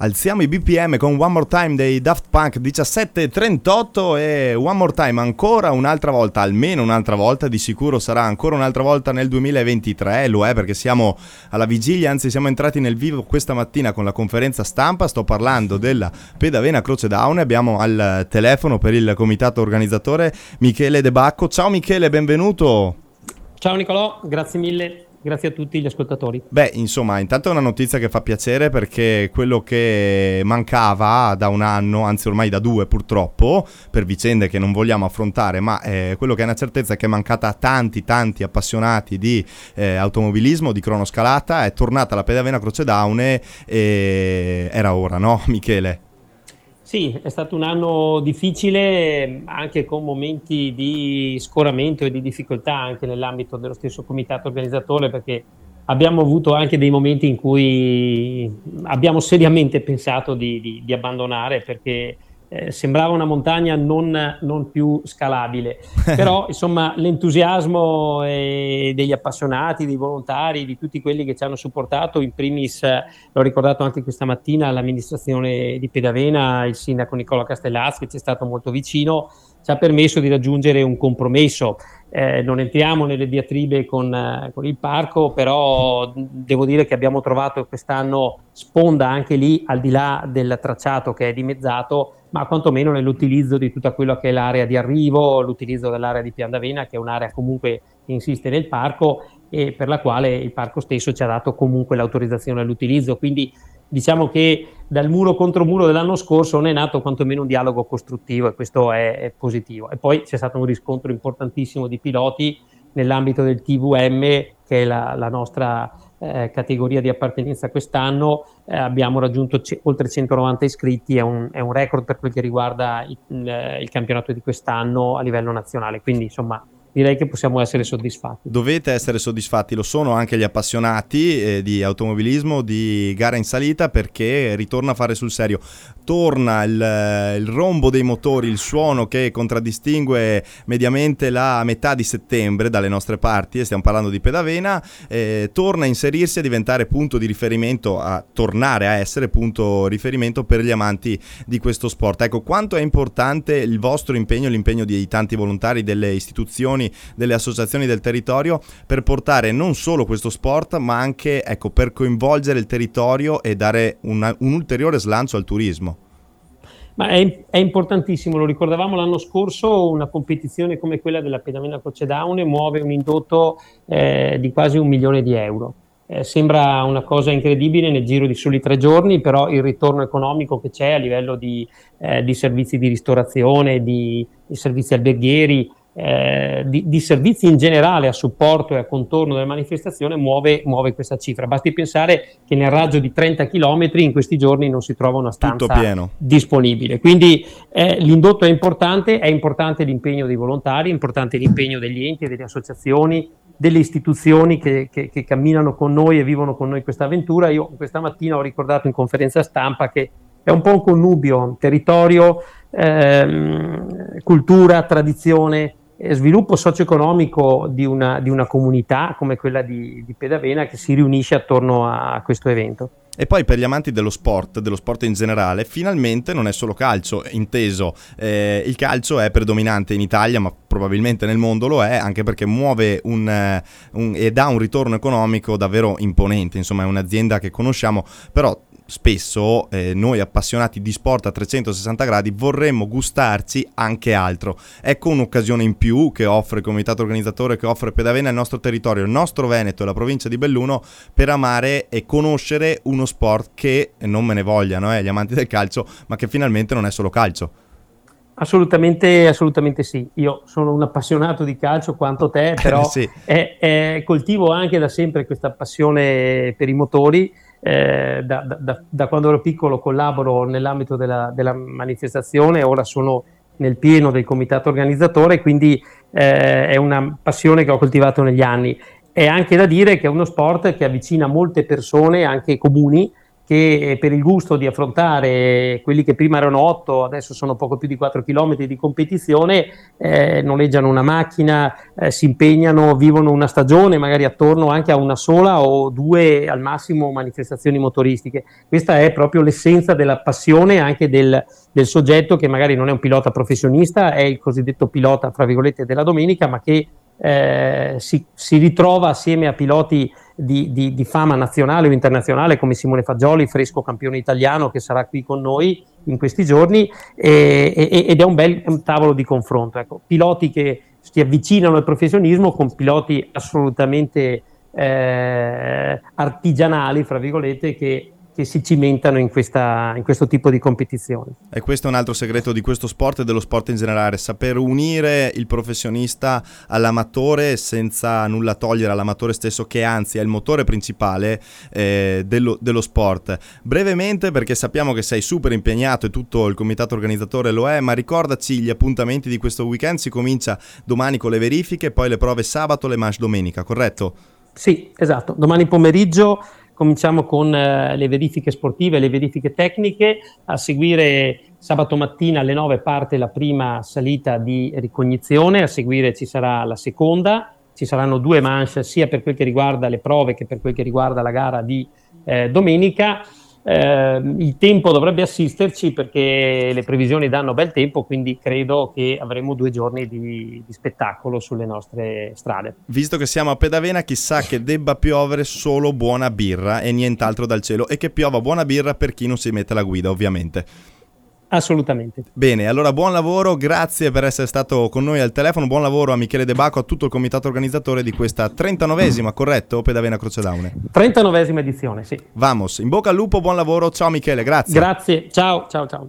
Alziamo i BPM con One More Time dei Daft Punk 17.38 e One More Time ancora un'altra volta, almeno un'altra volta, di sicuro sarà ancora un'altra volta nel 2023, lo è perché siamo alla vigilia, anzi siamo entrati nel vivo questa mattina con la conferenza stampa, sto parlando della Pedavena Croce Down, abbiamo al telefono per il comitato organizzatore Michele De Bacco. Ciao Michele, benvenuto. Ciao Nicolò, grazie mille. Grazie a tutti gli ascoltatori. Beh, insomma, intanto è una notizia che fa piacere perché quello che mancava da un anno, anzi ormai da due purtroppo, per vicende che non vogliamo affrontare, ma eh, quello che è una certezza è che è mancata a tanti, tanti appassionati di eh, automobilismo, di cronoscalata, è tornata la Pedavena Croce Daune e era ora, no Michele? Sì, è stato un anno difficile, anche con momenti di scoramento e di difficoltà anche nell'ambito dello stesso comitato organizzatore, perché abbiamo avuto anche dei momenti in cui abbiamo seriamente pensato di, di, di abbandonare perché eh, sembrava una montagna non, non più scalabile, però insomma l'entusiasmo eh, degli appassionati, dei volontari, di tutti quelli che ci hanno supportato, in primis l'ho ricordato anche questa mattina l'amministrazione di Pedavena, il sindaco Nicola Castellazzi che ci è stato molto vicino, ci ha permesso di raggiungere un compromesso. Eh, non entriamo nelle diatribe con, eh, con, il parco, però devo dire che abbiamo trovato quest'anno sponda anche lì, al di là del tracciato che è dimezzato, ma quantomeno nell'utilizzo di tutta quella che è l'area di arrivo, l'utilizzo dell'area di Piandavena, che è un'area comunque che insiste nel parco e per la quale il parco stesso ci ha dato comunque l'autorizzazione all'utilizzo. Quindi diciamo che dal muro contro muro dell'anno scorso non è nato quantomeno un dialogo costruttivo e questo è, è positivo. E poi c'è stato un riscontro importantissimo di piloti nell'ambito del TVM, che è la, la nostra eh, categoria di appartenenza quest'anno. Eh, abbiamo raggiunto c- oltre 190 iscritti, è un, è un, record per quel che riguarda il, il, campionato di quest'anno a livello nazionale. Quindi insomma direi che possiamo essere soddisfatti. Dovete essere soddisfatti, lo sono anche gli appassionati eh, di automobilismo, di gara in salita, perché ritorna a fare sul serio. Torna il, eh, il rombo dei motori, il suono che contraddistingue mediamente la metà di settembre dalle nostre parti, e stiamo parlando di Pedavena, eh, torna a inserirsi a diventare punto di riferimento, a tornare a essere punto riferimento per gli amanti di questo sport. Ecco, quanto è importante il vostro impegno, l'impegno di tanti volontari delle istituzioni delle associazioni del territorio per portare non solo questo sport ma anche ecco, per coinvolgere il territorio e dare una, un ulteriore slancio al turismo. Ma è, è, importantissimo, lo ricordavamo l'anno scorso, una competizione come quella della Pedamena Cocedaune muove un indotto eh, di quasi un milione di euro. Eh, sembra una cosa incredibile nel giro di soli tre giorni, però il ritorno economico che c'è a livello di, eh, di servizi di ristorazione, di, di servizi alberghieri, eh, di, di, servizi in generale a supporto e a contorno della manifestazione muove, muove, questa cifra. Basti pensare che nel raggio di 30 km in questi giorni non si trova una stanza disponibile. Quindi eh, l'indotto è importante, è importante l'impegno dei volontari, è importante l'impegno degli enti, delle associazioni, delle istituzioni che, che, che camminano con noi e vivono con noi questa avventura. Io questa mattina ho ricordato in conferenza stampa che è un po' un connubio, territorio, ehm, cultura, tradizione, sviluppo socio-economico di una, di una, comunità come quella di, di, Pedavena che si riunisce attorno a questo evento. E poi per gli amanti dello sport, dello sport in generale, finalmente non è solo calcio, inteso, eh, il calcio è predominante in Italia, ma probabilmente nel mondo lo è, anche perché muove un, eh, un, e dà un ritorno economico davvero imponente, insomma è un'azienda che conosciamo, però spesso eh, noi appassionati di sport a 360 gradi vorremmo gustarci anche altro. Ecco un'occasione in più che offre il comitato organizzatore, che offre Pedavena il nostro territorio, il nostro Veneto e la provincia di Belluno per amare e conoscere uno sport che non me ne vogliano eh, gli amanti del calcio, ma che finalmente non è solo calcio. Assolutamente, assolutamente sì. Io sono un appassionato di calcio quanto te, però sì. è, è, coltivo anche da sempre questa passione per i motori eh, da, da, da, quando ero piccolo collaboro nell'ambito della, della, manifestazione, ora sono nel pieno del comitato organizzatore, quindi eh, è una passione che ho coltivato negli anni. È anche da dire che è uno sport che avvicina molte persone, anche comuni, che per il gusto di affrontare quelli che prima erano 8, adesso sono poco più di 4 km di competizione, eh, noleggiano una macchina, eh, si impegnano, vivono una stagione, magari attorno anche a una sola o due al massimo manifestazioni motoristiche. Questa è proprio l'essenza della passione anche del, del soggetto che magari non è un pilota professionista, è il cosiddetto pilota, fra virgolette, della domenica, ma che eh, si, si, ritrova assieme a piloti di, di, di, fama nazionale o internazionale come Simone Fagioli, fresco campione italiano che sarà qui con noi in questi giorni e, e, ed è un bel un tavolo di confronto. Ecco, piloti che si avvicinano al professionismo con piloti assolutamente eh, artigianali, fra virgolette, che che si cimentano in, questa, in, questo tipo di competizione. E questo è un altro segreto di questo sport e dello sport in generale, saper unire il professionista all'amatore senza nulla togliere all'amatore stesso che anzi è il motore principale eh, dello, dello, sport. Brevemente perché sappiamo che sei super impegnato e tutto il comitato organizzatore lo è, ma ricordaci gli appuntamenti di questo weekend, si comincia domani con le verifiche, poi le prove sabato, le manche domenica, corretto? Sì, esatto. Domani pomeriggio cominciamo con eh, le verifiche sportive, le verifiche tecniche, a seguire sabato mattina alle 9 parte la prima salita di ricognizione, a seguire ci sarà la seconda, ci saranno due manche sia per quel che riguarda le prove che per quel che riguarda la gara di eh, domenica eh, il tempo dovrebbe assisterci perché le previsioni danno bel tempo, quindi credo che avremo due giorni di, di, spettacolo sulle nostre strade. Visto che siamo a Pedavena, chissà che debba piovere solo buona birra e nient'altro dal cielo e che piova buona birra per chi non si mette la guida, ovviamente. Assolutamente. Bene, allora buon lavoro, grazie per essere stato con noi al telefono, buon lavoro a Michele De Bacco, a tutto il comitato organizzatore di questa 39esima, corretto? Pedavena Croce Daune. 39esima edizione, sì. Vamos, in bocca al lupo, buon lavoro, ciao Michele, grazie. Grazie, ciao, ciao, ciao.